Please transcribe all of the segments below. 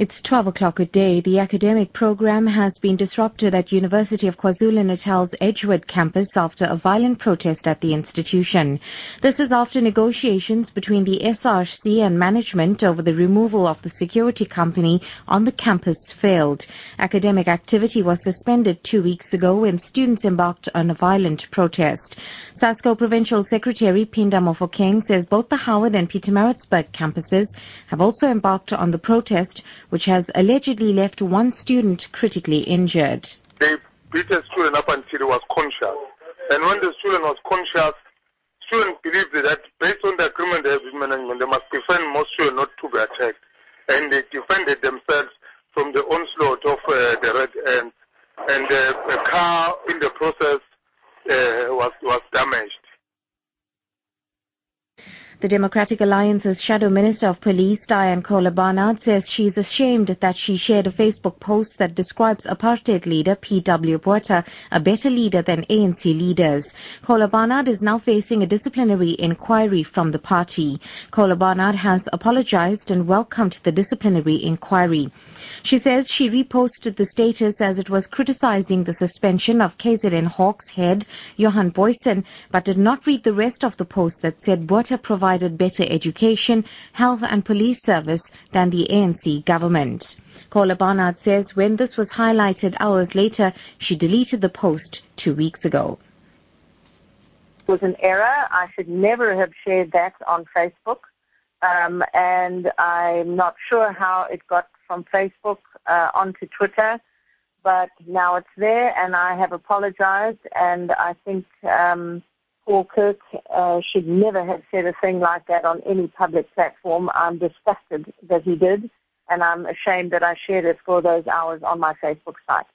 It's 12 o'clock a day. The academic program has been disrupted at University of KwaZulu-Natal's Edgewood campus after a violent protest at the institution. This is after negotiations between the SRC and management over the removal of the security company on the campus failed. Academic activity was suspended two weeks ago when students embarked on a violent protest. SASCO Provincial Secretary Phinda Mofokeng says both the Howard and Pietermaritzburg campuses have also embarked on the protest which has allegedly left one student critically injured. They beat a student up until he was conscious. And when the student was conscious, students believed that based on the agreement they have with management, they must defend most students not to be attacked. And they defended themselves from the onslaught of uh, the red ants. And uh, car in the process uh, was, was damaged. The Democratic Alliance's Shadow Minister of Police, Dianne Kohler Barnard, says she is ashamed that she shared a Facebook post that describes apartheid leader P.W. Botha a better leader than ANC leaders. Kohler Barnard is now facing a disciplinary inquiry from the party. Kohler Barnard has apologized and welcomed the disciplinary inquiry. She says she reposted the status as it was criticizing the suspension of KZN Hawks head Johan Booysen, but did not read the rest of the post that said Botha provided better education, health and police service than the ANC government. Kohler Barnard says when this was highlighted hours later, she deleted the post two weeks ago. It was an error. I should never have shared that on Facebook. Um, and I'm not sure how it got from Facebook uh, onto Twitter, but now it's there, and I have apologized, and I think um, Paul Kirk uh, should never have said a thing like that on any public platform. I'm disgusted that he did, and I'm ashamed that I shared it for those hours on my Facebook site.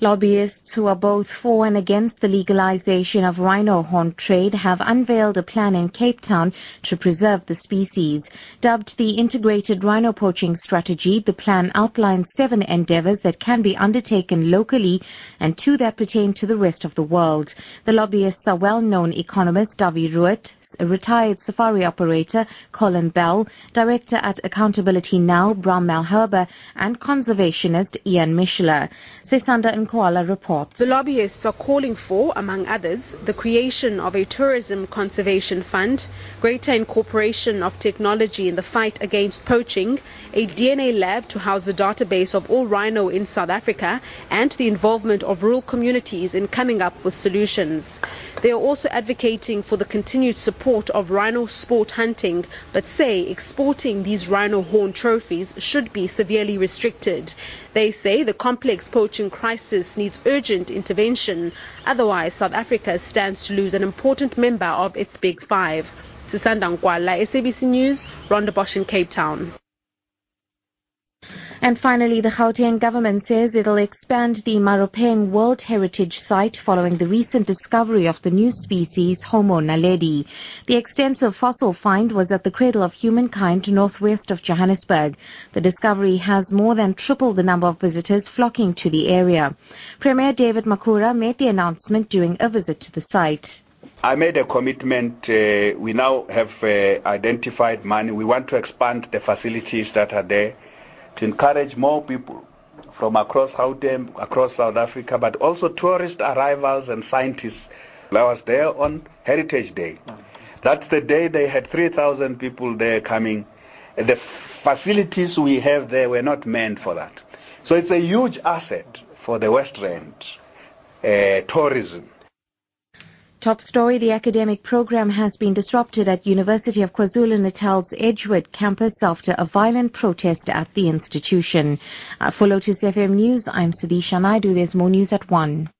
Lobbyists who are both for and against the legalization of rhino horn trade have unveiled a plan in Cape Town to preserve the species. Dubbed the Integrated Rhino Poaching Strategy, the plan outlines seven endeavors that can be undertaken locally and two that pertain to the rest of the world. The lobbyists are well-known economist Roodt, retired safari operator Colin Bell, director at Accountability Now Bram Malherbe, and conservationist Ian Michler. Sisanda Nkwala reports. The lobbyists are calling for, among others, the creation of a tourism conservation fund, greater incorporation of technology in the fight against poaching, a DNA lab to house the database of all rhino in South Africa, and the involvement of rural communities in coming up with solutions. They are also advocating for the continued support of rhino sport hunting, but say exporting these rhino horn trophies should be severely restricted. They say the complex poaching crisis needs urgent intervention, otherwise South Africa stands to lose an important member of its Big Five. Sisanda Nkwala, SABC News, Rondebosch in Cape Town. And finally, the Gauteng government says it'll expand the Maropeng World Heritage Site following the recent discovery of the new species Homo naledi. The extensive fossil find was at the cradle of humankind northwest of Johannesburg. The discovery has more than tripled the number of visitors flocking to the area. Premier David Makhura made the announcement during a visit to the site. I made a commitment. Uh, we now have uh, identified money. We want to expand the facilities that are there to encourage more people from across across South Africa, but also tourist arrivals and scientists. I was there on Heritage Day. That's the day they had 3,000 people there coming. The facilities we have there were not meant for that. So it's a huge asset for the West uh, tourism. Top story, the academic program has been disrupted at University of KwaZulu-Natal's Edgewood campus after a violent protest at the institution. Uh, for Lotus FM News, I'm Sudisha Naidu. There's more news at 1.